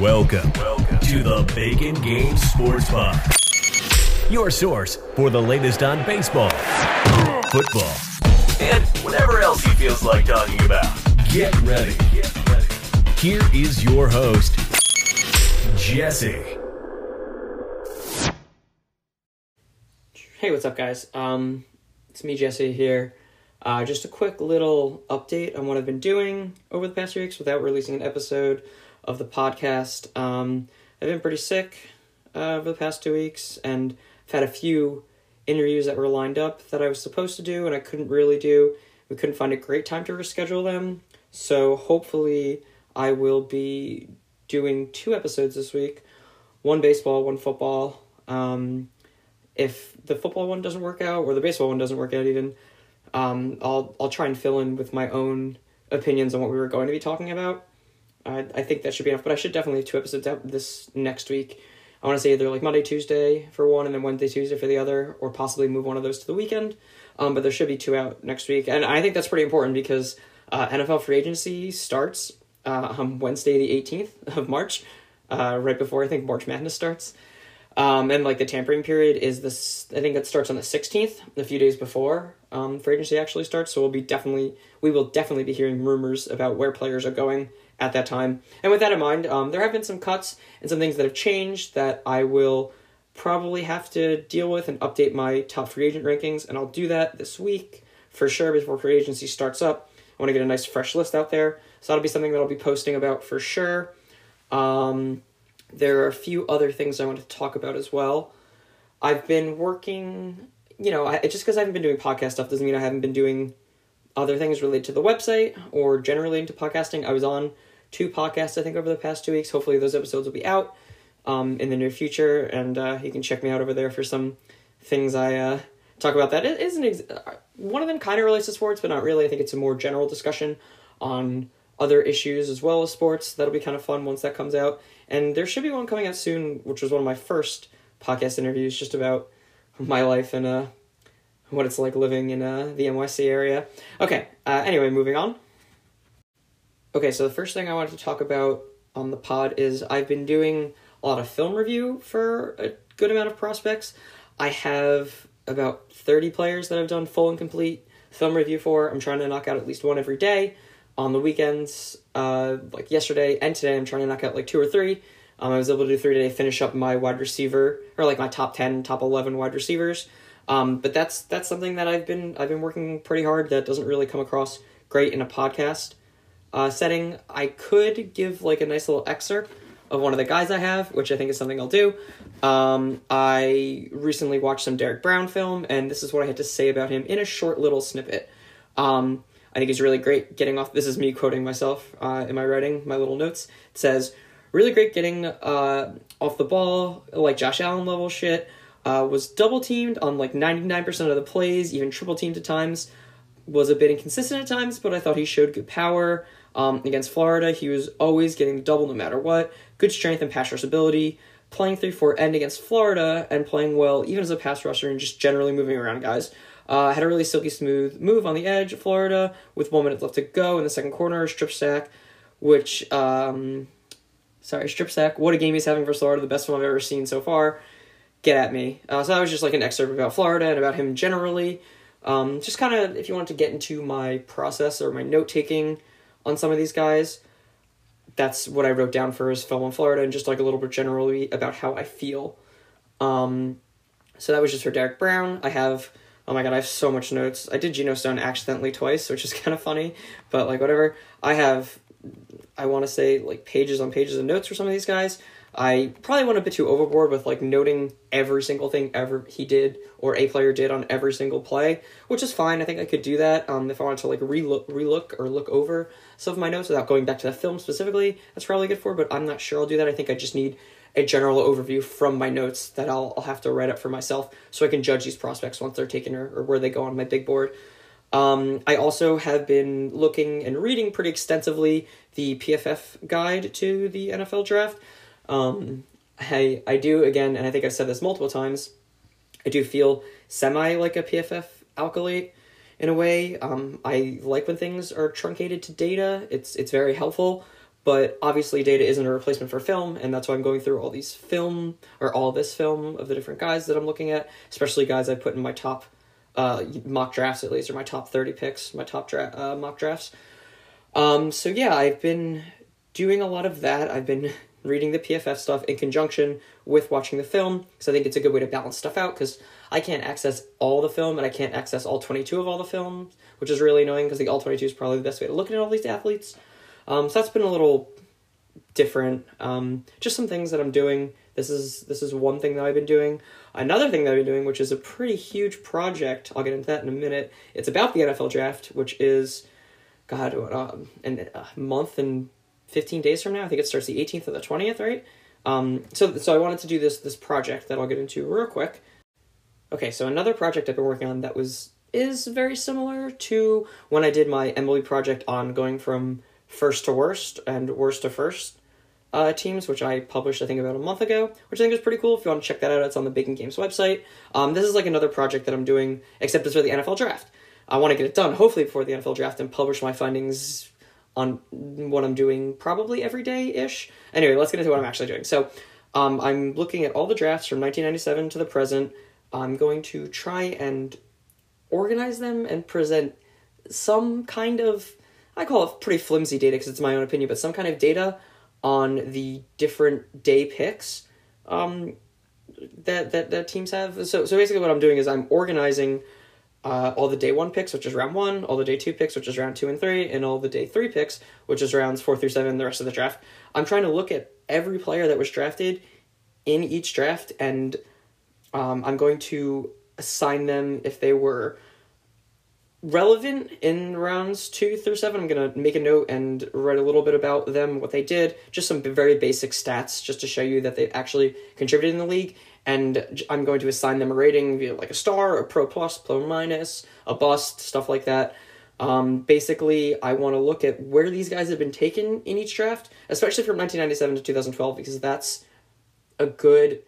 Welcome, Welcome to the Bacon Game Sports Pod, your source for the latest on baseball, football, and whatever else he feels like talking about. Get ready. Get ready. Here is your host, Jesse. Hey, what's up, guys? Um, it's me, Jesse here. Uh, just a quick little update on what I've been doing over the past few weeks without releasing an episode of the podcast. Um, I've been pretty sick uh, over the past two weeks, and I've had a few interviews that were lined up that I was supposed to do, and I couldn't really do. We couldn't find a great time to reschedule them, so hopefully, I will be doing two episodes this week one baseball, one football. Um, if the football one doesn't work out, or the baseball one doesn't work out, even, um, I'll I'll try and fill in with my own opinions on what we were going to be talking about. I, I think that should be enough, but I should definitely have two episodes out this next week. I want to say either like Monday, Tuesday for one, and then Wednesday, Tuesday for the other, or possibly move one of those to the weekend. Um, but there should be two out next week, and I think that's pretty important because uh, NFL free agency starts uh, on Wednesday, the eighteenth of March, uh, right before I think March Madness starts. Um, and like the tampering period is this, I think it starts on the 16th, a few days before um, free agency actually starts. So we'll be definitely, we will definitely be hearing rumors about where players are going at that time. And with that in mind, um, there have been some cuts and some things that have changed that I will probably have to deal with and update my top free agent rankings. And I'll do that this week for sure before free agency starts up. I want to get a nice fresh list out there. So that'll be something that I'll be posting about for sure. Um, there are a few other things I want to talk about as well. I've been working, you know, I, just because I haven't been doing podcast stuff doesn't mean I haven't been doing other things related to the website or generally into podcasting. I was on two podcasts, I think, over the past two weeks. Hopefully, those episodes will be out um, in the near future, and uh, you can check me out over there for some things I uh, talk about. That it isn't ex- one of them kind of relates to sports, but not really. I think it's a more general discussion on other issues as well as sports. That'll be kind of fun once that comes out. And there should be one coming out soon, which was one of my first podcast interviews, just about my life and uh, what it's like living in uh, the NYC area. Okay, uh, anyway, moving on. Okay, so the first thing I wanted to talk about on the pod is I've been doing a lot of film review for a good amount of prospects. I have about 30 players that I've done full and complete film review for. I'm trying to knock out at least one every day. On the weekends, uh, like yesterday and today, I'm trying to knock out like two or three. Um, I was able to do three today, finish up my wide receiver or like my top ten, top eleven wide receivers. Um, but that's that's something that I've been I've been working pretty hard. That doesn't really come across great in a podcast uh, setting. I could give like a nice little excerpt of one of the guys I have, which I think is something I'll do. Um, I recently watched some Derrick Brown film, and this is what I had to say about him in a short little snippet. Um, I think he's really great getting off. This is me quoting myself uh, in my writing, my little notes. It says, really great getting uh, off the ball, like Josh Allen level shit. Uh, was double teamed on like 99% of the plays, even triple teamed at times. Was a bit inconsistent at times, but I thought he showed good power. Um, against Florida, he was always getting double no matter what. Good strength and pass rush ability. Playing 3 4 end against Florida and playing well even as a pass rusher and just generally moving around guys. Uh, had a really silky smooth move on the edge of Florida with one minute left to go in the second corner, strip sack, which, um, sorry, strip sack. What a game he's having for Florida, the best one I've ever seen so far. Get at me. Uh, so that was just like an excerpt about Florida and about him generally. Um, just kind of, if you want to get into my process or my note taking on some of these guys, that's what I wrote down for his film on Florida and just like a little bit generally about how I feel. Um, so that was just for Derrick Brown. I have Oh my god, I have so much notes. I did Geno Stone accidentally twice, which is kind of funny, but like whatever. I have, I want to say like pages on pages of notes for some of these guys. I probably went a bit too overboard with like noting every single thing ever he did or a player did on every single play, which is fine. I think I could do that um, if I wanted to like relook, relook or look over some of my notes without going back to the film specifically. That's probably good for, but I'm not sure I'll do that. I think I just need a general overview from my notes that I'll, I'll have to write up for myself so I can judge these prospects once they're taken or, or where they go on my big board. Um, I also have been looking and reading pretty extensively the PFF guide to the NFL draft. Um, I, I do, again, and I think I've said this multiple times, I do feel semi like a PFF alkylate in a way. Um, I like when things are truncated to data. It's it's very helpful, but obviously data isn't a replacement for film and that's why i'm going through all these film or all this film of the different guys that i'm looking at especially guys i put in my top uh, mock drafts at least or my top 30 picks my top dra- uh, mock drafts. Um, so yeah i've been doing a lot of that. I've been reading the pff stuff in conjunction with watching the film because i think it's a good way to balance stuff out because i can't access all the film and i can't access all 22 of all the films which is really annoying because the all 22 is probably the best way to look at all these athletes um, so that's been a little different. Um, just some things that I'm doing. This is this is one thing that I've been doing. Another thing that I've been doing, which is a pretty huge project. I'll get into that in a minute. It's about the NFL draft, which is, God, um, in a month and fifteen days from now. I think it starts the 18th or the 20th, right? Um, so so I wanted to do this this project that I'll get into real quick. Okay, so another project I've been working on that was is very similar to when I did my MLB project on going from first to worst and worst to first uh, teams, which I published I think about a month ago, which I think is pretty cool. If you want to check that out, it's on the Bacon Games website. Um, this is like another project that I'm doing, except it's for the NFL draft. I want to get it done hopefully before the NFL draft and publish my findings on what I'm doing probably every day ish. Anyway, let's get into what I'm actually doing. So, um, I'm looking at all the drafts from 1997 to the present. I'm going to try and organize them and present some kind of I call it pretty flimsy data because it's my own opinion, but some kind of data on the different day picks um, that, that that teams have. So so basically, what I'm doing is I'm organizing uh, all the day one picks, which is round one, all the day two picks, which is round two and three, and all the day three picks, which is rounds four through seven, the rest of the draft. I'm trying to look at every player that was drafted in each draft, and um, I'm going to assign them if they were relevant in rounds two through seven. I'm to make a note and write a little bit about them, what they did, just some very basic stats just to show you that they actually contributed in the league. And I'm going to assign them a rating via like a star, a pro plus, pro minus, a bust, stuff like that. Um, basically, I want to look at where these guys have been taken in each draft, especially from 1997 to 2012, because that's a good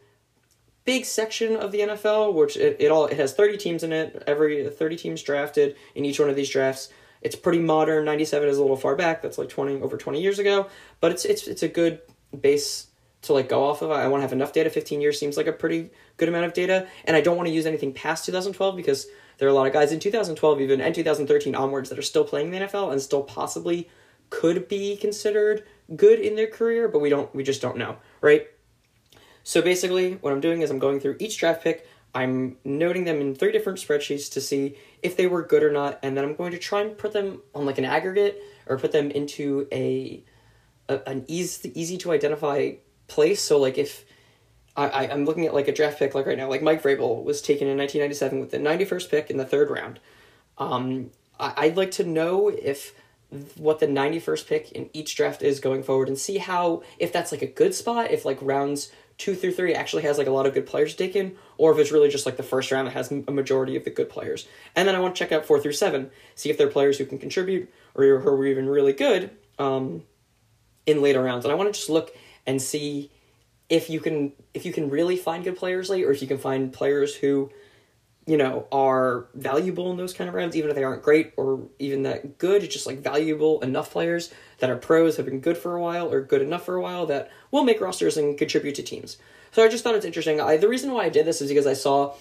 big section of the NFL, which it, it all it has 30 teams in it. Every 30 teams drafted in each one of these drafts. It's pretty modern. 97 is a little far back. That's like 20 over 20 years ago, but it's it's it's a good base to like go off of. I want to have enough data. 15 years seems like a pretty good amount of data, and I don't want to use anything past 2012 because there are a lot of guys in 2012 even and 2013 onwards that are still playing the NFL and still possibly could be considered good in their career, but we don't we just don't know, right? So basically, what I'm doing is I'm going through each draft pick. I'm noting them in three different spreadsheets to see if they were good or not, and then I'm going to try and put them on like an aggregate or put them into a, a an easy easy to identify place. So like if I, I am looking at like a draft pick like right now, like Mike Vrabel was taken in 1997 with the 91st pick in the third round. Um, I, I'd like to know if what the 91st pick in each draft is going forward and see how if that's like a good spot if like rounds two through three actually has like a lot of good players taken, or if it's really just like the first round that has a majority of the good players. And then I want to check out four through seven, see if they're players who can contribute or who are even really good um, in later rounds. And I want to just look and see if you can if you can really find good players late, or if you can find players who you know are valuable in those kind of rounds, even if they aren't great or even that good. It's just like valuable enough players that are pros, have been good for a while, or good enough for a while that will make rosters and contribute to teams. So I just thought it's interesting. I, the reason why I did this is because I saw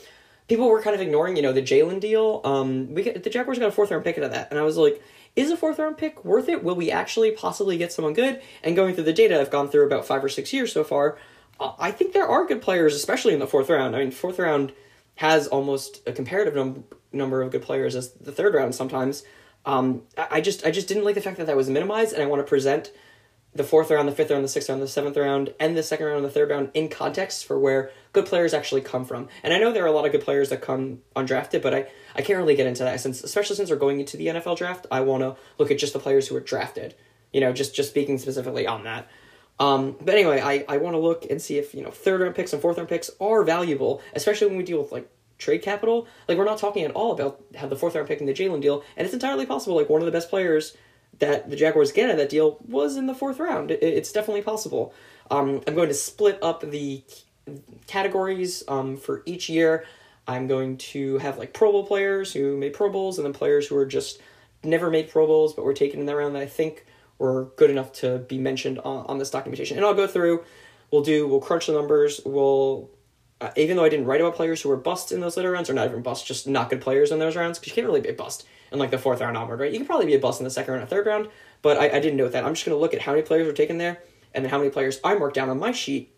people were kind of ignoring, you know, the Jalen deal. Um, we get, the Jaguars got a fourth round pick out of that, and I was like, is a fourth round pick worth it? Will we actually possibly get someone good? And going through the data, I've gone through about five or six years so far. I think there are good players, especially in the fourth round. I mean, fourth round has almost a comparative num- number of good players as the third round sometimes. Um, I just I just didn't like the fact that that was minimized, and I want to present the fourth round, the fifth round, the sixth round, the seventh round, and the second round and the third round in context for where good players actually come from. And I know there are a lot of good players that come undrafted, but I, I can't really get into that since especially since we're going into the NFL draft, I want to look at just the players who are drafted. You know, just just speaking specifically on that. Um, but anyway, I, I want to look and see if you know third round picks and fourth round picks are valuable, especially when we deal with like trade capital. Like we're not talking at all about how the fourth round pick in the Jalen deal, and it's entirely possible like one of the best players that the Jaguars get at that deal was in the fourth round. It, it's definitely possible. Um, I'm going to split up the categories um, for each year. I'm going to have like Pro Bowl players who made Pro Bowls, and then players who are just never made Pro Bowls but were taken in that round that I think were good enough to be mentioned on, on this documentation. And I'll go through, we'll do, we'll crunch the numbers, we'll, uh, even though I didn't write about players who were busts in those later rounds, or not even busts, just not good players in those rounds, because you can't really be a bust in like the fourth round onward, right? You can probably be a bust in the second round or third round, but I, I didn't note that. I'm just going to look at how many players were taken there, and then how many players I marked down on my sheet,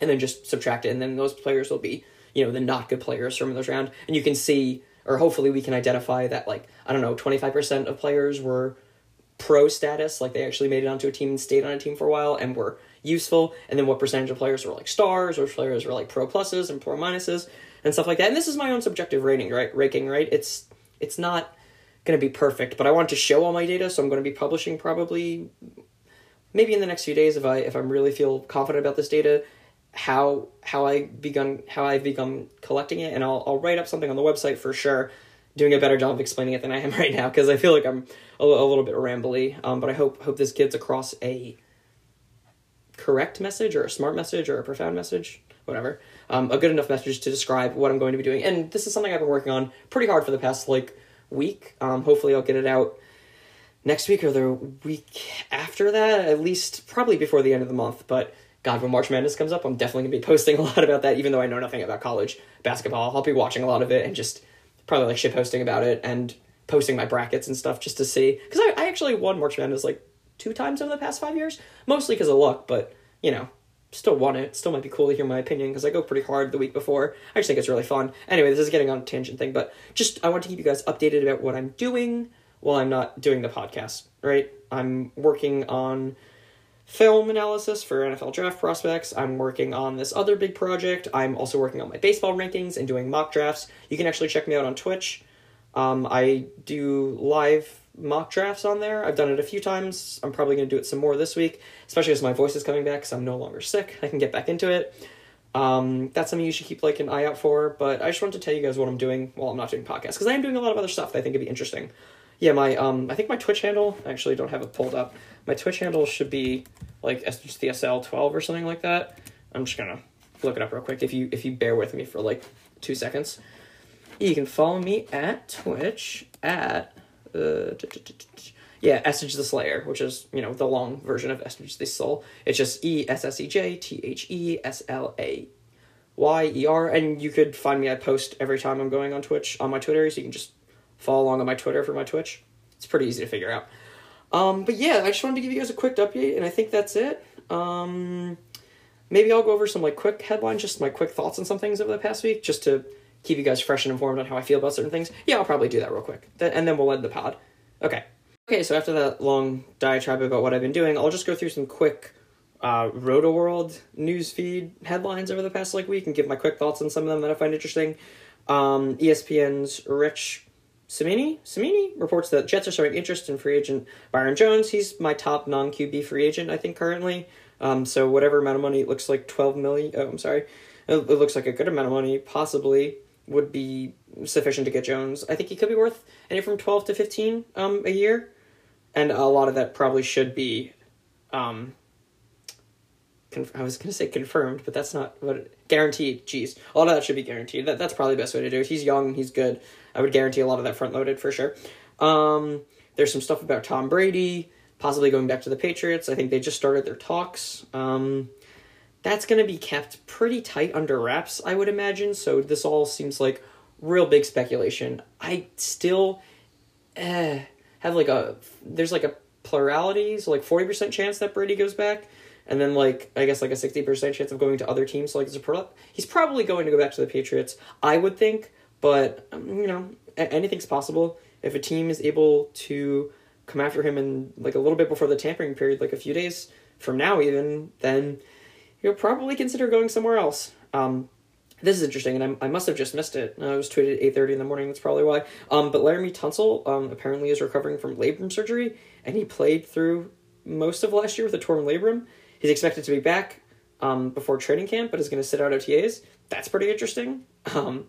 and then just subtract it, and then those players will be, you know, the not good players from those round, and you can see, or hopefully we can identify that like I don't know, twenty five percent of players were pro status, like they actually made it onto a team and stayed on a team for a while and were useful, and then what percentage of players were like stars, or players were like pro pluses and pro minuses and stuff like that. And this is my own subjective rating, right? Ranking, right? It's it's not going to be perfect, but I want to show all my data, so I'm going to be publishing probably maybe in the next few days if I if I'm really feel confident about this data how how I begun how I've begun collecting it and I'll I'll write up something on the website for sure doing a better job of explaining it than I am right now because I feel like I'm a, a little bit rambly um but I hope hope this gets across a correct message or a smart message or a profound message whatever um, a good enough message to describe what I'm going to be doing. And this is something I've been working on pretty hard for the past like week. Um hopefully I'll get it out next week or the week after that at least probably before the end of the month. But God, when March Madness comes up, I'm definitely gonna be posting a lot about that, even though I know nothing about college basketball. I'll be watching a lot of it and just probably like shit posting about it and posting my brackets and stuff just to see. Because I, I actually won March Madness like two times over the past five years, mostly because of luck, but you know, still won it. Still might be cool to hear my opinion because I go pretty hard the week before. I just think it's really fun. Anyway, this is getting on a tangent thing, but just I want to keep you guys updated about what I'm doing while I'm not doing the podcast, right? I'm working on film analysis for NFL draft prospects. I'm working on this other big project. I'm also working on my baseball rankings and doing mock drafts. You can actually check me out on Twitch. Um, I do live mock drafts on there. I've done it a few times. I'm probably going to do it some more this week, especially as my voice is coming back because I'm no longer sick. I can get back into it. Um, that's something you should keep like an eye out for. But I just wanted to tell you guys what I'm doing while I'm not doing podcasts because I am doing a lot of other stuff that I think would be interesting. Yeah, my um, I think my Twitch handle I actually don't have it pulled up. My Twitch handle should be like STSL twelve or something like that. I'm just gonna look it up real quick if you if you bear with me for like two seconds. You can follow me at Twitch at uh, yeah Essage the Slayer, which is you know the long version of Essage the Soul. It's just E S S E J T H E S L A Y E R, and you could find me. I post every time I'm going on Twitch on my Twitter, so you can just follow along on my Twitter for my Twitch. It's pretty easy to figure out. Um, but yeah, I just wanted to give you guys a quick update, and I think that's it. Um, maybe I'll go over some like quick headlines, just my quick thoughts on some things over the past week, just to keep you guys fresh and informed on how I feel about certain things. Yeah, I'll probably do that real quick, and then we'll end the pod. Okay. Okay, so after that long diatribe about what I've been doing, I'll just go through some quick uh, Rotoworld news feed headlines over the past like week and give my quick thoughts on some of them that I find interesting. Um, ESPN's Rich Cimini, Cimini reports that Jets are showing interest in free agent Byron Jones. He's my top non QB free agent, I think, currently. Um, so whatever amount of money, it looks like twelve million. Oh, I'm sorry, it, it looks like a good amount of money, possibly would be sufficient to get Jones. I think he could be worth anywhere from twelve to fifteen um, a year, and a lot of that probably should be. Um, I was going to say confirmed, but that's not what it, guaranteed. Jeez, all of that should be guaranteed. That that's probably the best way to do it. He's young, and he's good. I would guarantee a lot of that front loaded for sure. Um, there's some stuff about Tom Brady possibly going back to the Patriots. I think they just started their talks. Um, that's going to be kept pretty tight under wraps, I would imagine. So this all seems like real big speculation. I still eh, have like a there's like a plurality, so like forty percent chance that Brady goes back, and then like I guess like a sixty percent chance of going to other teams. So like it's a pro- he's probably going to go back to the Patriots. I would think, but um, you know anything's possible if a team is able to come after him in like a little bit before the tampering period, like a few days from now, even then you'll probably consider going somewhere else. Um, this is interesting, and I, I must have just missed it. I was tweeted at eight thirty in the morning. That's probably why. Um, but Laremy Tunsil um, apparently is recovering from labrum surgery, and he played through most of last year with a torn labrum. He's expected to be back um, before training camp, but is going to sit out OTAs. That's pretty interesting. Um,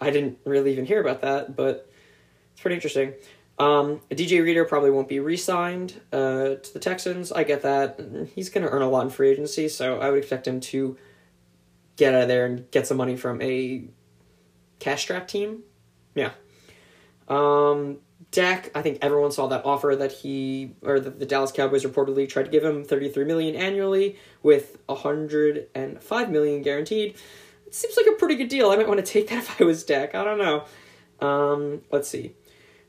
I didn't really even hear about that, but it's pretty interesting. Um, DJ Reader probably won't be re-signed uh, to the Texans. I get that. He's going to earn a lot in free agency, so I would expect him to get out of there and get some money from a cash strap team. Yeah. Um, Dak, I think everyone saw that offer that he or that the Dallas Cowboys reportedly tried to give him 33 million annually with 105 million guaranteed. It seems like a pretty good deal. I might want to take that if I was Dak. I don't know. Um, let's see.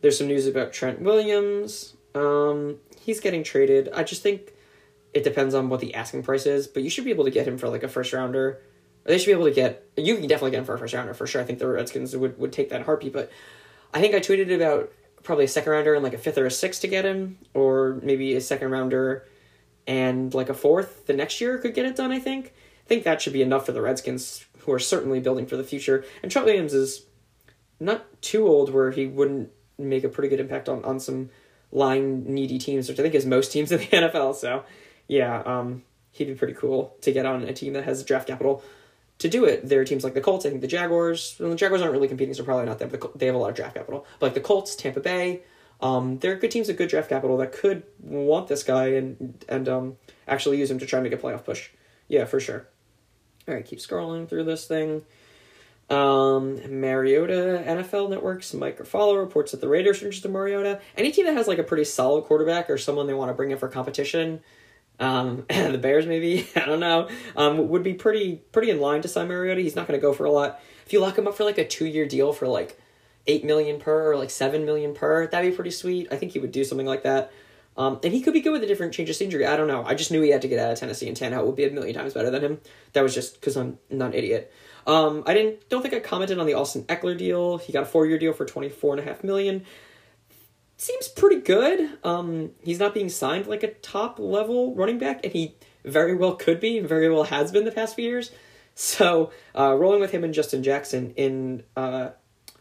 There's some news about Trent Williams. Um, he's getting traded. I just think it depends on what the asking price is, but you should be able to get him for like a first rounder. They should be able to get you can definitely get him for a first rounder for sure. I think the Redskins would, would take that heartbeat, but I think I tweeted about probably a second rounder and like a fifth or a sixth to get him, or maybe a second rounder and like a fourth the next year could get it done. I think. I think that should be enough for the Redskins, who are certainly building for the future. And Trent Williams is not too old where he wouldn't make a pretty good impact on on some line needy teams, which I think is most teams in the NFL. So yeah, um, he'd be pretty cool to get on a team that has draft capital to do it. There are teams like the Colts, I think the Jaguars. Well, the Jaguars aren't really competing, so probably not them. But they have a lot of draft capital. But like the Colts, Tampa Bay, um, they're good teams with good draft capital that could want this guy and and um, actually use him to try and make a playoff push. Yeah, for sure. All right, keep scrolling through this thing. Um, Mariota, NFL Network's Mike Garafolo reports that the Raiders are interested in Mariota. Any team that has like a pretty solid quarterback or someone they want to bring in for competition, um, the Bears maybe I don't know, um, would be pretty pretty in line to sign Mariota. He's not going to go for a lot. If you lock him up for like a two year deal for like eight million per or like seven million per, that'd be pretty sweet. I think he would do something like that. Um, and he could be good with a different change of scenery. I don't know. I just knew he had to get out of Tennessee, and Tannehill would be a million times better than him. That was just because I'm not an idiot. Um, I didn't don't think I commented on the Austin Ekeler deal. He got a four year deal for twenty four and a half million. Seems pretty good. Um, he's not being signed like a top level running back, and he very well could be, very well has been the past few years. So uh, rolling with him and Justin Jackson in uh,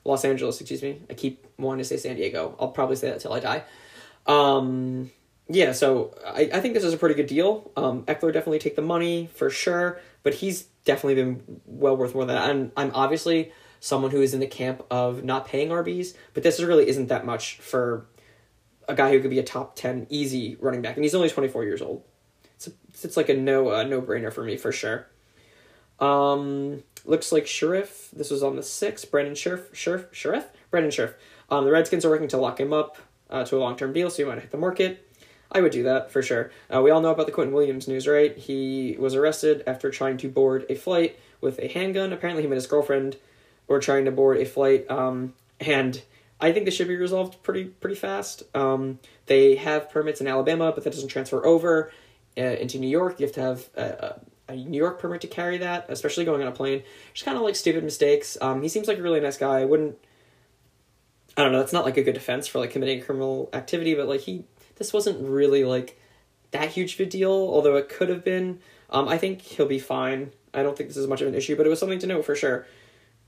Los Angeles, excuse me. I keep wanting to say San Diego. I'll probably say that till I die. Um, yeah, so I, I think this is a pretty good deal. Um, Ekeler definitely take the money for sure, but he's definitely been well worth more than that. I'm, I'm obviously someone who is in the camp of not paying RBs, but this really isn't that much for a guy who could be a top 10 easy running back, and he's only 24 years old. It's, a, it's like a no uh, no brainer for me for sure. Um, looks like Scherff. This was on the sixth. Brandon Scherff. Scherff. Scherff. Brandon Scherff. Um, the Redskins are working to lock him up uh, to a long term deal, so you might hit the market. I would do that for sure. Uh, we all know about the Quinnen Williams news, right? He was arrested after trying to board a flight with a handgun. Apparently, him and his girlfriend were trying to board a flight, um, and I think this should be resolved pretty pretty fast. Um, they have permits in Alabama, but that doesn't transfer over uh, into New York. You have to have a, a, New York permit to carry that, especially going on a plane. Just kind of like stupid mistakes. Um, he seems like a really nice guy. I wouldn't. I don't know. That's not like a good defense for like committing criminal activity, but like he this wasn't really like that huge of a deal, although it could have been. Um, I think he'll be fine. I don't think this is much of an issue, but it was something to note for sure.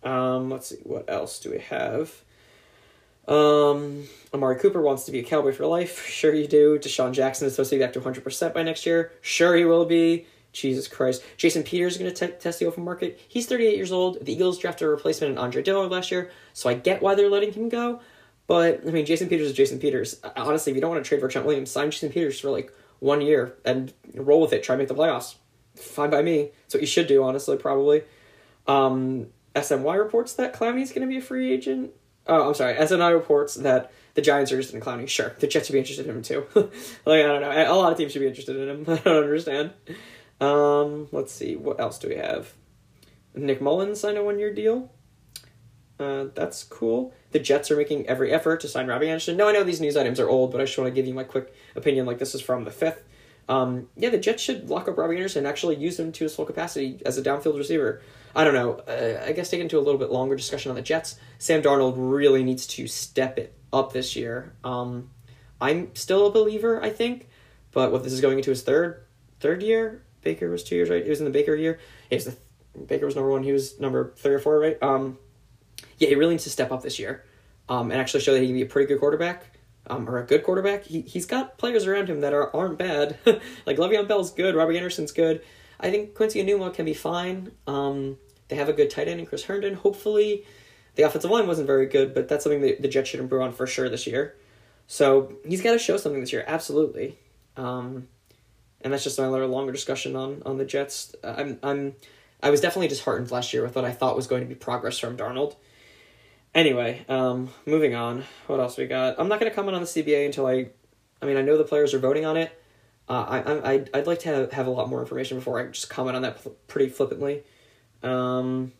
Um, let's see, what else do we have? Um, Amari Cooper wants to be a Cowboy for life. Sure, you do. DeSean Jackson is supposed to be back to 100% by next year. Sure, he will be. Jesus Christ. Jason Peters is going to test the open market. He's 38 years old. The Eagles drafted a replacement in Andre Dillard last year, so I get why they're letting him go. But I mean, Jason Peters is Jason Peters. Honestly, if you don't want to trade for Trent Williams, sign Jason Peters for like one year and roll with it. Try to make the playoffs. Fine by me. That's what you should do, honestly, probably. Um, SNY reports that Clowney's going to be a free agent. Oh, I'm sorry. SNY reports that the Giants are interested in Clowney. Sure, the Jets should be interested in him too. like I don't know. A lot of teams should be interested in him. I don't understand. Um, let's see. What else do we have? Nick Mullens signed a one-year deal. Uh, that's cool. The Jets are making every effort to sign Robbie Anderson. No, I know these news items are old, but I just want to give you my quick opinion. Like this is from the fifth. Um, yeah, the Jets should lock up Robbie Anderson and actually use him to his full capacity as a downfield receiver. I don't know. Uh, I guess take into a little bit longer discussion on the Jets. Sam Darnold really needs to step it up this year. Um, I'm still a believer, I think, but what this is going into his third third year. Baker was two years, right? He was in the Baker year. He was the Baker was number one. He was number three or four, right? Um, yeah, he really needs to step up this year um, and actually show that he can be a pretty good quarterback um, or a good quarterback. He, he's got players around him that are, aren't bad. like Le'Veon Bell's good, Robbie Anderson's good. I think Quincy Enunwa can be fine. Um, they have a good tight end in Chris Herndon, hopefully. The offensive line wasn't very good, but that's something that the Jets should improve on for sure this year. So he's got to show something this year, absolutely. Um, and that's just another longer discussion on on the Jets. I'm I'm I was definitely disheartened last year with what I thought was going to be progress from Darnold. Anyway, um, moving on. What else we got? I'm not going to comment on the CBA until I. I mean, I know the players are voting on it. Uh, I, I, I'd, I'd like to have, have a lot more information before I just comment on that pretty flippantly. Um,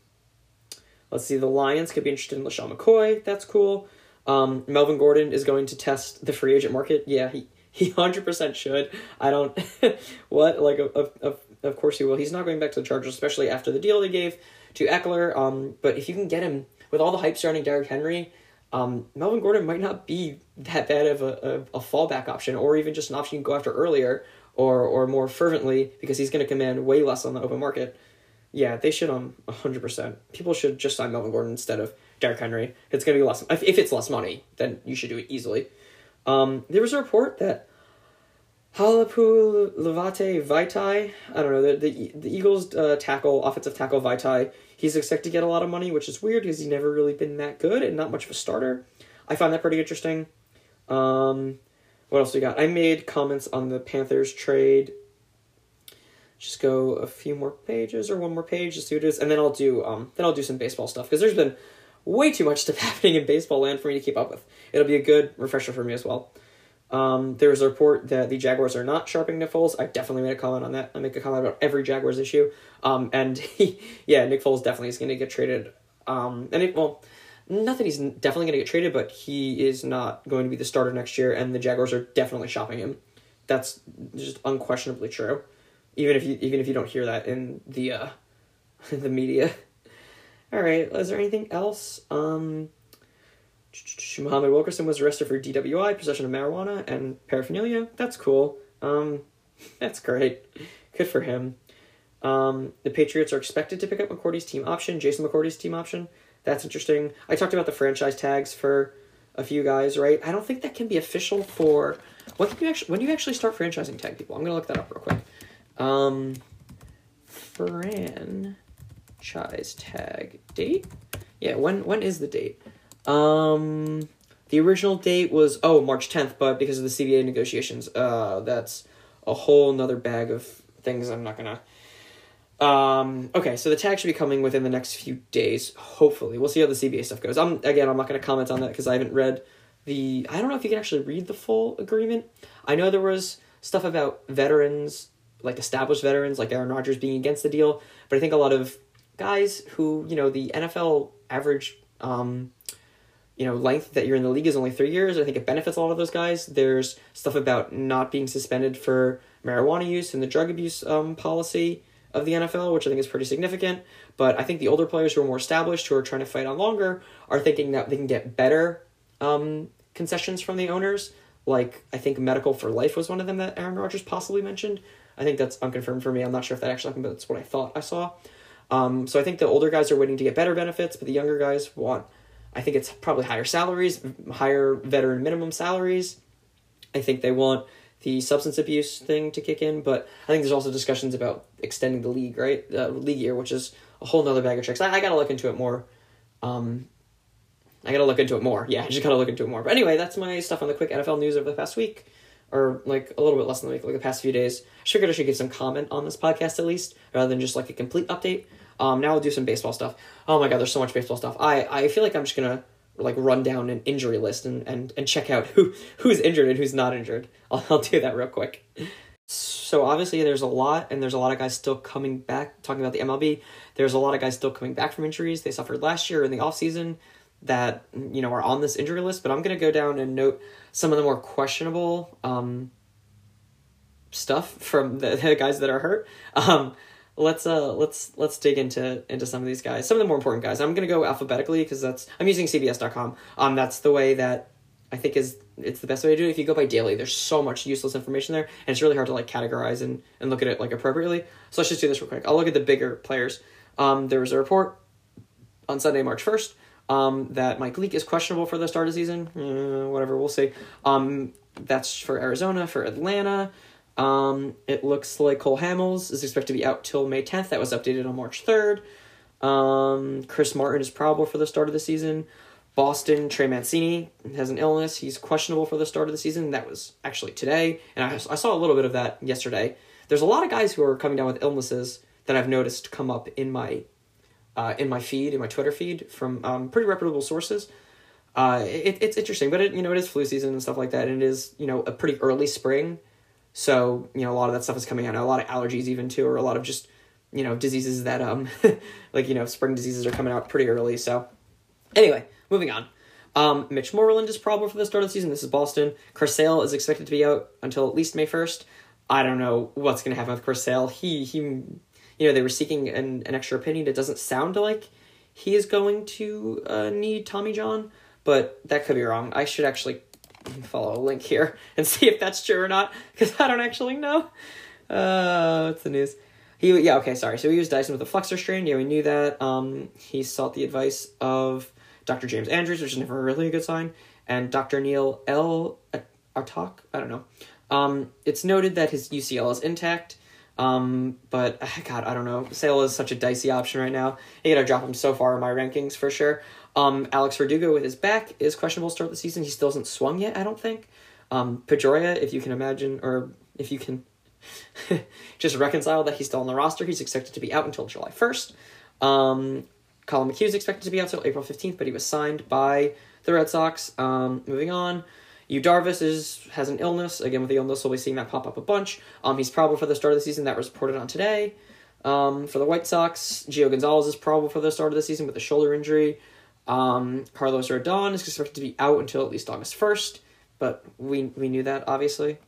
let's see. The Lions could be interested in LeSean McCoy. That's cool. Um, Melvin Gordon is going to test the free agent market. Yeah, he he hundred percent should. I don't what like of, of of course he will. He's not going back to the Chargers, especially after the deal they gave to Ekeler. Um, but if you can get him with all the hype surrounding Derrick Henry, um, Melvin Gordon might not be that bad of a, a, a fallback option, or even just an option you can go after earlier or or more fervently because he's going to command way less on the open market. Yeah, they should um hundred percent. People should just sign Melvin Gordon instead of Derrick Henry. It's going to be less. If, if it's less money, then you should do it easily. Um, there was a report that Halapoulivaati Vaitai, I don't know, the, the, the Eagles uh, tackle, offensive tackle Vaitai, he's expected to get a lot of money, which is weird because he's never really been that good and not much of a starter. I find that pretty interesting. Um, what else we got? I made comments on the Panthers trade. Just go a few more pages or one more page to see what it is, and then I'll do um then I'll do some baseball stuff because there's been way too much stuff happening in baseball land for me to keep up with. It'll be a good refresher for me as well. Um, a report that the Jaguars are not sharpening Nick Foles. I definitely made a comment on that. I make a comment about every Jaguars issue. Um, and he, yeah, Nick Foles definitely is going to get traded. Um, and it, well, not that he's definitely going to get traded, but he is not going to be the starter next year, and the Jaguars are definitely shopping him. That's just unquestionably true. Even if you even if you don't hear that in the uh, the media. All right, is there anything else? Um, Muhammad Wilkerson was arrested for DWI, possession of marijuana, and paraphernalia. That's cool. Um, that's great. Good for him. Um, the Patriots are expected to pick up McCourty's team option, Jason McCourty's team option. That's interesting. I talked about the franchise tags for a few guys, right? I don't think that can be official for when can you actually when do you actually start franchising tag people? I'm gonna look that up real quick. Um, franchise tag date. Yeah, when when is the date? Um, the original date was oh March tenth, but because of the CBA negotiations, uh, that's a whole nother bag of things. I'm not gonna. Um, okay, so the tag should be coming within the next few days. Hopefully, we'll see how the CBA stuff goes. I'm again, I'm not gonna comment on that because I haven't read the. I don't know if you can actually read the full agreement. I know there was stuff about veterans, like established veterans, like Aaron Rodgers being against the deal, but I think a lot of guys who you know the NFL average um, you know length that you're in the league is only three years. I think it benefits a lot of those guys. There's stuff about not being suspended for marijuana use and the drug abuse um, policy of the NFL, which I think is pretty significant. But I think the older players who are more established, who are trying to fight on longer, are thinking that they can get better um, concessions from the owners. Like I think medical for life was one of them that Aaron Rodgers possibly mentioned. I think that's unconfirmed for me. I'm not sure if that actually happened, but that's what I thought I saw. Um, so I think the older guys are waiting to get better benefits, but the younger guys want I think it's probably higher salaries, higher veteran minimum salaries. I think they want the substance abuse thing to kick in, but I think there's also discussions about extending the league, right? Uh, league year, which is a whole nother bag of tricks. I, I gotta look into it more. Um, I gotta look into it more. Yeah, I just gotta look into it more. But anyway, that's my stuff on the quick NFL news over the past week, or like a little bit less than week, like the past few days. I figured I should give some comment on this podcast at least, rather than just like a complete update. Um, now we'll do some baseball stuff. Oh my god, there's so much baseball stuff. I, I feel like I'm just gonna like run down an injury list and, and, and check out who who's injured and who's not injured. I'll, I'll do that real quick. So obviously there's a lot and there's a lot of guys still coming back talking about the MLB. There's a lot of guys still coming back from injuries they suffered last year in the offseason that you know are on this injury list, but I'm going to go down and note some of the more questionable um, stuff from the, the guys that are hurt. Um, let's uh let's let's dig into into some of these guys some of the more important guys. I'm gonna go alphabetically because that's i'm using cbs.com um that's the way that i think is it's the best way to do it. If you go by daily there's so much useless information there and it's really hard to like categorize and and look at it like appropriately. So let's just do this real quick. I'll look at the bigger players. Um there was a report on sunday march 1st um that mike leake is questionable for the start of season. Uh, whatever we'll see. Um that's for arizona for atlanta um, it looks like Cole Hamels is expected to be out till May 10th. That was updated on March 3rd. Um, Chris Martin is probable for the start of the season. Boston, Trey Mancini has an illness. He's questionable for the start of the season. That was actually today. And I, I saw a little bit of that yesterday. There's a lot of guys who are coming down with illnesses that I've noticed come up in my uh, in my feed, in my Twitter feed, from um, pretty reputable sources. Uh, it, it's interesting, but it you know it is flu season and stuff like that, and it is you know a pretty early spring, so you know a lot of that stuff is coming out. Now, a lot of allergies even too, or a lot of just you know diseases that um like you know spring diseases are coming out pretty early. So anyway, moving on. Um, Mitch Moreland is probable for the start of the season. This is Boston. Chris Sale is expected to be out until at least May first. I don't know what's going to happen with Chris Sale. He he, you know, they were seeking an, an extra opinion. It doesn't sound like he is going to uh, need Tommy John, but that could be wrong. I should actually follow a link here and see if that's true or not because I don't actually know. Uh, what's the news? He yeah okay sorry. So he was Dyson with a flexor strain. Yeah, we knew that. Um, he sought the advice of Dr. James Andrews, which is never really a good sign, and Dr. Neil L. Artok. I don't know. Um, it's noted that his UCL is intact. Um, but God, I don't know. Sale is such a dicey option right now. You gotta drop him so far in my rankings for sure. Um, Alex Verdugo with his back is questionable start the season. He still hasn't swung yet, I don't think. Um, Pedroia, if you can imagine, or if you can just reconcile that he's still on the roster, he's expected to be out until July 1st. Um, Collin McHugh is expected to be out until April 15th, but he was signed by the Red Sox. Um, moving on. Yu Darvish is has an illness. Again, with the illness, we'll be seeing that pop up a bunch. Um, he's probable for the start of the season. That was reported on today. Um, for the White Sox, Gio Gonzalez is probable for the start of the season with a shoulder injury. Um, Carlos Rodon is expected to be out until at least August 1st, but we, we knew that, obviously.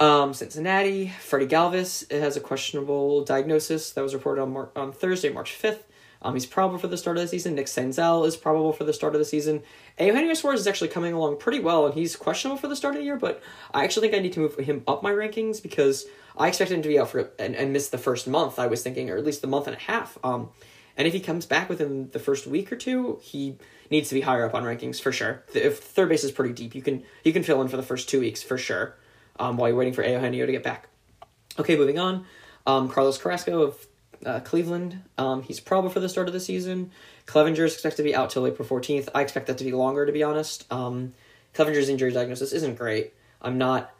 Um, Cincinnati, Freddie Galvis has a questionable diagnosis that was reported on, Mar- on Thursday, March 5th. Um, he's probable for the start of the season. Nick Senzel is probable for the start of the season. Eugenio Suarez is actually coming along pretty well, and he's questionable for the start of the year, but I actually think I need to move him up my rankings because I expected him to be out for and, and miss the first month, I was thinking, or at least the month and a half. Um, and if he comes back within the first week or two, he needs to be higher up on rankings for sure. If third base is pretty deep, you can you can fill in for the first two weeks for sure, um, while you're waiting for Eugenio to get back. Okay, moving on. Um, Carlos Carrasco of uh, Cleveland. Um, he's probable for the start of the season. Clevinger is expected to be out till April 14th. I expect that to be longer, to be honest. Um, Clevinger's injury diagnosis isn't great. I'm not.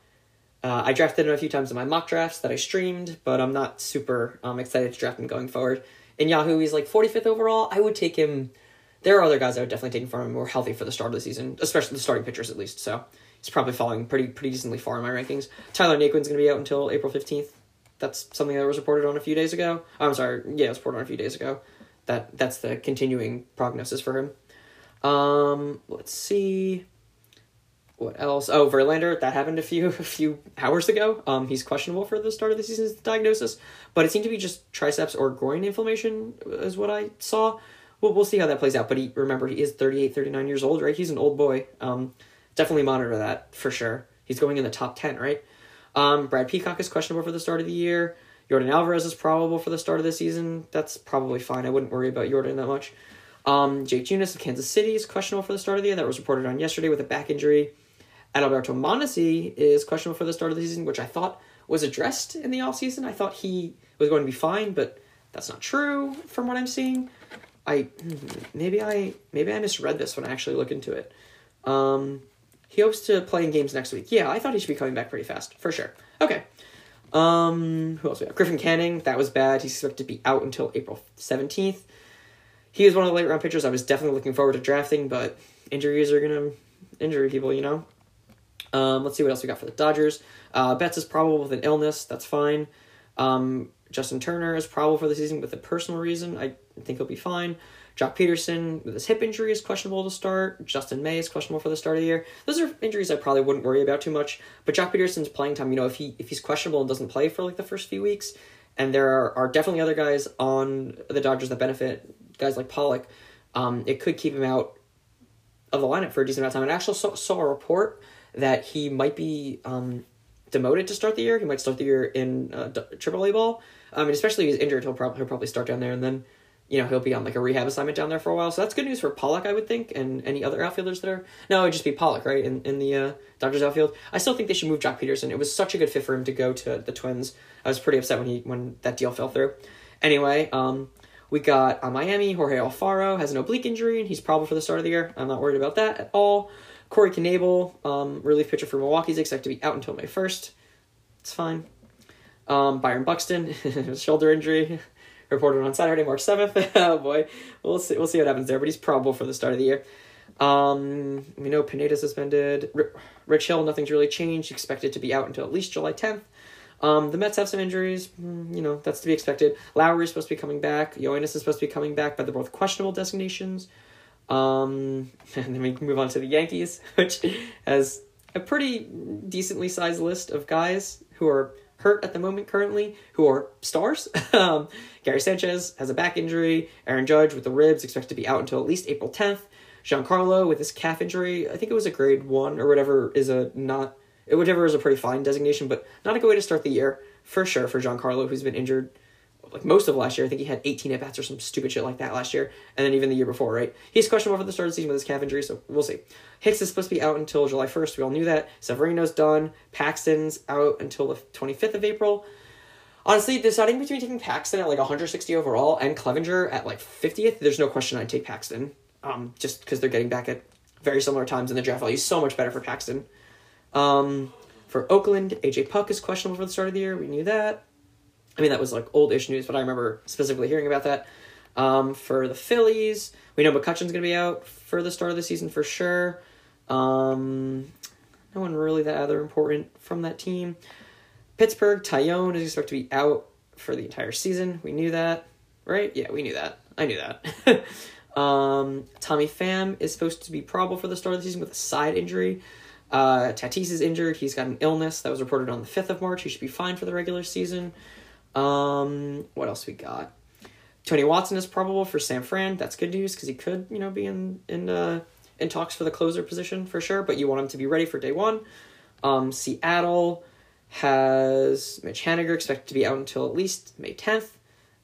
Uh, I drafted him a few times in my mock drafts that I streamed, but I'm not super um, excited to draft him going forward. In Yahoo, he's like 45th overall. I would take him. There are other guys I would definitely take him from more healthy for the start of the season, especially the starting pitchers at least. So he's probably falling pretty pretty decently far in my rankings. Tyler Naquin's going to be out until April 15th that's something that was reported on a few days ago. I'm sorry, yeah, it was reported on a few days ago. That that's the continuing prognosis for him. Um, let's see. What else? Oh, Verlander. That happened a few a few hours ago. Um, he's questionable for the start of the season's diagnosis, but it seemed to be just triceps or groin inflammation, is what I saw. Well, we'll see how that plays out. But he remember he is 38, 39 years old, right? He's an old boy. Um, definitely monitor that for sure. He's going in the top ten, right? Um, Brad Peacock is questionable for the start of the year. Jordan Alvarez is probable for the start of the season. That's probably fine. I wouldn't worry about Jordan that much. Um, Jake Junis of Kansas City is questionable for the start of the year. That was reported on yesterday with a back injury. Adalberto Mondesi is questionable for the start of the season, which I thought was addressed in the offseason. I thought he was going to be fine, but that's not true from what I'm seeing. I maybe I maybe I misread this when I actually look into it. Um, he hopes to play in games next week. Yeah, I thought he should be coming back pretty fast, for sure. Okay. Um, who else we have? Griffin Canning, that was bad. He's expected to be out until April 17th. He is one of the late round pitchers I was definitely looking forward to drafting, but injuries are going to injure people, you know? Um, let's see what else we got for the Dodgers. Uh, Betts is probable with an illness. That's fine. Um, Justin Turner is probable for the season with a personal reason. I think he'll be fine. Joc Pederson with his hip injury is questionable to start. Dustin May is questionable for the start of the year. Those are injuries I probably wouldn't worry about too much. But Joc Pederson's playing time, you know, if he if he's questionable and doesn't play for like the first few weeks, and there are, are definitely other guys on the Dodgers that benefit, guys like Pollock, um, it could keep him out of the lineup for a decent amount of time. And I actually saw, saw a report that he might be um, demoted to start the year. He might start the year in uh, AAA ball. I mean, especially if he's injured, he'll probably he'll probably start down there and then you know, he'll be on like a rehab assignment down there for a while. So that's good news for Pollock, I would think, and any other outfielders that are. No, it would just be Pollock, right, in, in the uh, Dodgers outfield. I still think they should move Joc Pederson. It was such a good fit for him to go to the Twins. I was pretty upset when he when that deal fell through. Anyway, um, we got uh, Miami. Jorge Alfaro has an oblique injury, and he's probable for the start of the year. I'm not worried about that at all. Corey Knebel, um, relief pitcher for Milwaukee, is expected to be out until May 1st. It's fine. Um, Byron Buxton, shoulder injury reported on Saturday, March seventh. oh boy, we'll see. We'll see what happens there. But he's probable for the start of the year. Um, we know Pineda suspended. R- Rich Hill, nothing's really changed. Expected to be out until at least July tenth. Um, the Mets have some injuries. Mm, you know that's to be expected. Lowrie is supposed to be coming back. Yoenis is supposed to be coming back, but they're both questionable designations. Um, and then we can move on to the Yankees, which has a pretty decently sized list of guys who are hurt at the moment currently, who are stars. um, Gary Sanchez has a back injury. Aaron Judge with the ribs expected to be out until at least April 10th. Giancarlo with his calf injury, I think it was a grade one or whatever is a not, whichever is a pretty fine designation, but not a good way to start the year for sure for Giancarlo, who's been injured like most of last year. I think he had 18 at bats or some stupid shit like that last year, and then even the year before, right? He's questionable for the start of the season with his calf injury, so we'll see. Hicks is supposed to be out until July 1st. We all knew that. Severino's done. Paxton's out until the 25th of April. Honestly, deciding between taking Paxton at like 160 overall and Clevinger at like 50th, there's no question I'd take Paxton. Um, just because they're getting back at very similar times in the draft value. So much better for Paxton. Um, for Oakland, AJ Puk is questionable for the start of the year. We knew that. I mean, that was like old-ish news, but I remember specifically hearing about that. Um, for the Phillies, we know McCutchen's going to be out for the start of the season for sure. Um, no one really that other important from that team. Pittsburgh, Taillon is expected to be out for the entire season. We knew that, right? Yeah, we knew that. I knew that. um, Tommy Pham is supposed to be probable for the start of the season with a side injury. Uh, Tatis is injured. He's got an illness that was reported on the 5th of March. He should be fine for the regular season. Um, what else we got? Tony Watson is probable for San Fran. That's good news because he could, you know, be in in uh, in talks for the closer position for sure. But you want him to be ready for day one. Um, Seattle has Mitch Haniger expected to be out until at least May tenth.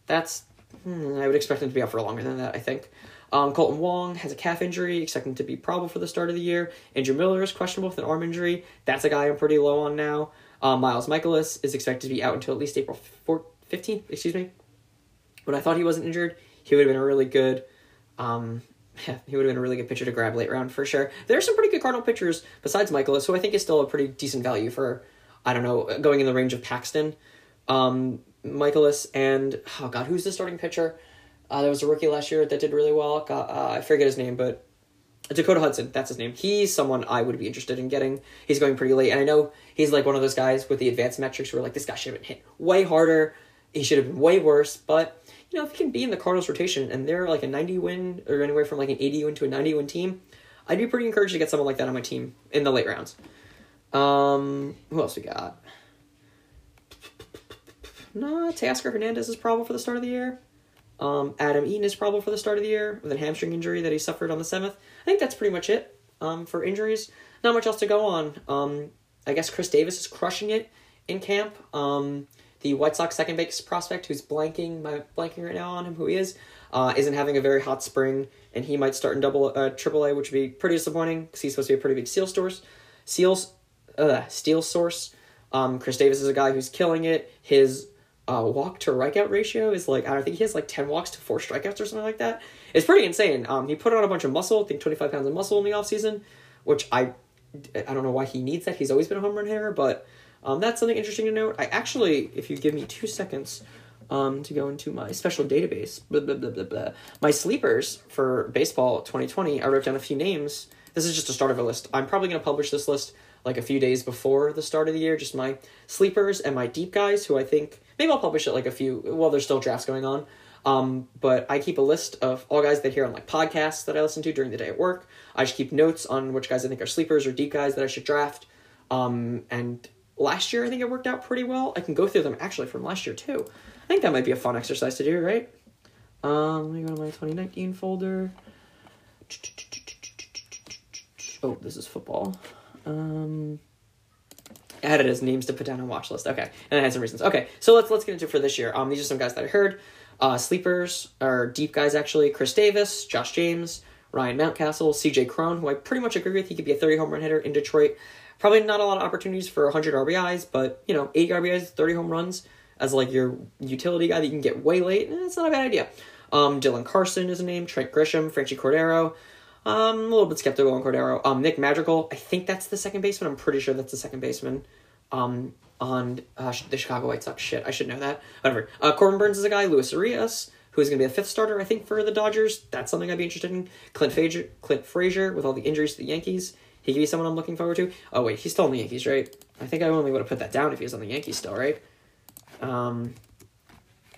That's hmm, I would expect him to be out for longer than that. I think. Um, Kolten Wong has a calf injury, expecting to be probable for the start of the year. Andrew Miller is questionable with an arm injury. That's a guy I'm pretty low on now. Um, Miles Mikolas is expected to be out until at least April 15th, excuse me. When I thought he wasn't injured, he would have been a really good, um, yeah, he would have been a really good pitcher to grab late round for sure. There are some pretty good Cardinal pitchers besides Mikolas, who I think is still a pretty decent value for, I don't know, going in the range of Paxton. Um, Mikolas and, oh god, who's the starting pitcher? Uh, there was a rookie last year that did really well. Got, uh, I forget his name, but Dakota Hudson, that's his name. He's someone I would be interested in getting. He's going pretty late, and I know he's like one of those guys with the advanced metrics where like this guy should have been hit way harder. He should have been way worse, but you know if he can be in the Cardinals rotation and they're like a ninety win or anywhere from like an eighty win to a ninety win team, I'd be pretty encouraged to get someone like that on my team in the late rounds. Um, who else we got? No, Teoscar Hernandez is probable for the start of the year. Um, Adam Eaton is probable for the start of the year with a hamstring injury that he suffered on the 7th. I think that's pretty much it um, for injuries. Not much else to go on. Um, I guess Chris Davis is crushing it in camp. Um, the White Sox second base prospect, who's blanking, my blanking right now on him, who he is, uh, isn't having a very hot spring, and he might start in double uh, triple A, which would be pretty disappointing because he's supposed to be a pretty big seal source. Seals, uh, steel source. Um, Chris Davis is a guy who's killing it. His uh, walk to strikeout ratio is like I don't think he has like ten walks to four strikeouts or something like that. It's pretty insane. Um, he put on a bunch of muscle, I think twenty five pounds of muscle in the offseason, which I I don't know why he needs that. He's always been a home run hitter, but um, that's something interesting to note. I actually, if you give me two seconds, um, to go into my special database, blah, blah, blah, blah, blah. my sleepers for baseball 2020, I wrote down a few names. This is just a start of a list. I'm probably going to publish this list like a few days before the start of the year, just my sleepers and my deep guys who I think maybe I'll publish it like a few while there's still drafts going on. Um, but I keep a list of all guys that hear on like podcasts that I listen to during the day at work. I just keep notes on which guys I think are sleepers or deep guys that I should draft. Um, and last year I think it worked out pretty well. I can go through them actually from last year too. I think that might be a fun exercise to do, right? Um, let me go to my 2019 folder. Oh, this is football. Um, I it as names to put down on watch list. Okay, and I had some reasons. Okay, so let's let's get into for this year. Um, these are some guys that I heard. Uh, sleepers are deep guys actually. Chris Davis, Josh James, Ryan Mountcastle, C.J. Cron, who I pretty much agree with. He could be a 30 home run hitter in Detroit. Probably not a lot of opportunities for 100 RBIs, but you know, 80 RBIs, 30 home runs as like your utility guy that you can get way late. Eh, it's not a bad idea. Um, Dylan Carlson is a name. Trent Grisham, Franchy Cordero. Um, a little bit skeptical on Cordero. Um, Nick Madrigal, I think that's the second baseman. I'm pretty sure that's the second baseman. um, on uh, the Chicago White Sox. Shit, I should know that. Whatever. Uh, Corbin Burnes is a guy. Luis Urias, who is going to be a fifth starter, I think, for the Dodgers. That's something I'd be interested in. Clint Frazier, Clint Frazier, with all the injuries to the Yankees, he could be someone I'm looking forward to. Oh wait, he's still on the Yankees, right? I think I only would have put that down if he was on the Yankees still, right? Um,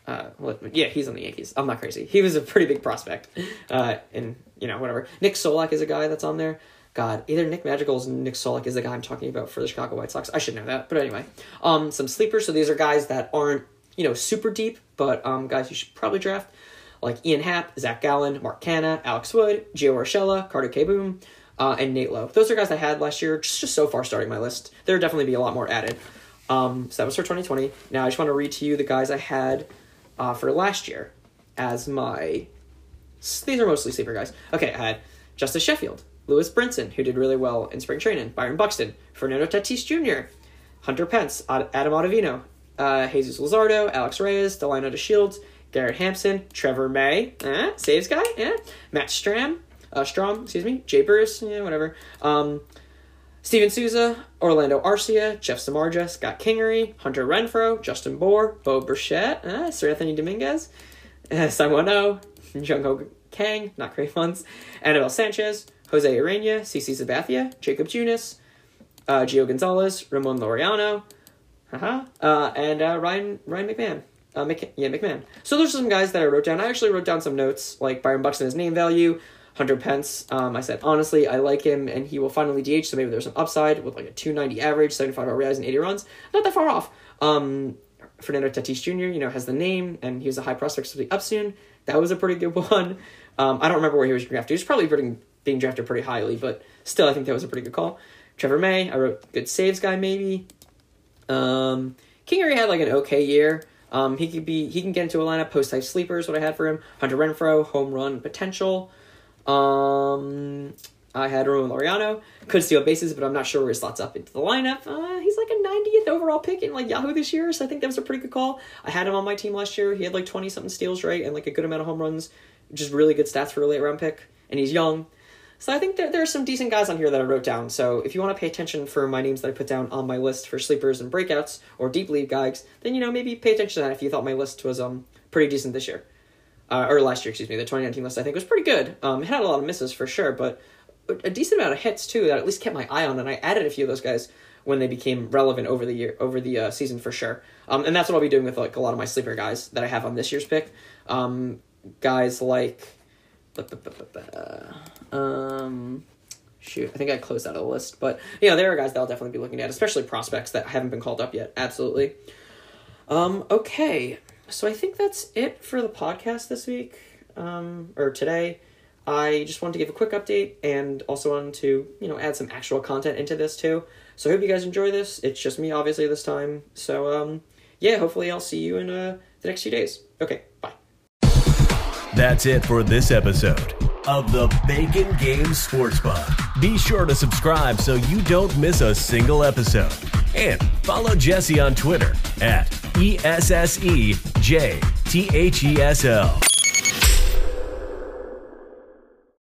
uh, well, yeah, he's on the Yankees. I'm not crazy. He was a pretty big prospect. Uh, and you know, whatever. Nick Solak is a guy that's on there. God, either Nick Madrigal's Nick Solak is the guy I'm talking about for the Chicago White Sox. I should know that, but anyway, um, some sleepers. So these are guys that aren't you know super deep, but um, guys you should probably draft like Ian Happ, Zach Gallen, Mark Canha, Alex Wood, Gio Urshela, Carter Kieboom, uh, and Nate Lowe. Those are guys I had last year, just, just so far starting my list. There'll definitely be a lot more added. Um, so that was for 2020. Now I just want to read to you the guys I had uh, for last year as my. These are mostly sleeper guys. Okay, I had Justus Sheffield, Lewis Brinson, who did really well in spring training, Byron Buxton, Fernando Tatis Jr., Hunter Pence, Adam Ottavino, uh, Jesus Luzardo, Alex Reyes, Delino DeShields, Garrett Hampson, Trevor May, eh, saves guy, yeah, Matt Stram, uh, Strom, excuse me, Jay Bruce, yeah, whatever. Um, Steven Souza, Orlando Arcia, Jeff Samardzija, Scott Kingery, Hunter Renfroe, Justin Bour, Bo Bichette, uh, Seranthony Dominguez, uh, Simon O, Kang, not great ones, Anibal Sanchez, Jose Urena, CC Sabathia, Jakob Junis, uh, Gio Gonzalez, Ramon Laureano, uh-huh, uh, and uh, Ryan Ryan McMahon. Uh, Mc, yeah, McMahon. So there's some guys that I wrote down. I actually wrote down some notes, like Byron Buxton, his name value, Hunter Pence. Um, I said, honestly, I like him, and he will finally DH, so maybe there's some upside with like a 290 average, 75 RBIs, and 80 runs. Not that far off. Um, Fernando Tatis Jr., you know, has the name, and he was a high prospect, so be up soon. That was a pretty good one. Um, I don't remember where he was drafted. He was probably pretty, being drafted pretty highly, but still, I think that was a pretty good call. Trevor May, I wrote good saves guy, maybe. Um, Kingery had like an okay year. Um, he could be he can get into a lineup post type sleepers. What I had for him: Hunter Renfroe, home run potential. Um, I had Ramon Laureano, could steal bases, but I'm not sure where he slots up into the lineup. Uh, he's like a 90th overall pick in like Yahoo this year, so I think that was a pretty good call. I had him on my team last year. He had like 20 something steals, right, and like a good amount of home runs, just really good stats for a late round pick, and he's young. So I think there, there are some decent guys on here that I wrote down. So if you want to pay attention for my names that I put down on my list for sleepers and breakouts or deep league guys, then you know maybe pay attention to that if you thought my list was um pretty decent this year, uh, or last year, excuse me. The 2019 list I think was pretty good. Um, it had a lot of misses for sure, but a decent amount of hits too that at least kept my eye on, and I added a few of those guys when they became relevant over the year over the uh, season for sure. Um, and that's what I'll be doing with like a lot of my sleeper guys that I have on this year's pick. Um, guys like. Um, shoot, I think I closed out of the list. But you know, there are guys that I'll definitely be looking at, especially prospects that haven't been called up yet. Absolutely. Um, okay, so I think that's it for the podcast this week, um, or today. I just wanted to give a quick update and also wanted to, you know, add some actual content into this too. So I hope you guys enjoy this. It's just me, obviously, this time. So, um, yeah, hopefully I'll see you in uh, the next few days. Okay. That's it for this episode of the Bacon Games Sportsbook. Be sure to subscribe so you don't miss a single episode. And follow Jesse on Twitter at ESSEJTHESL.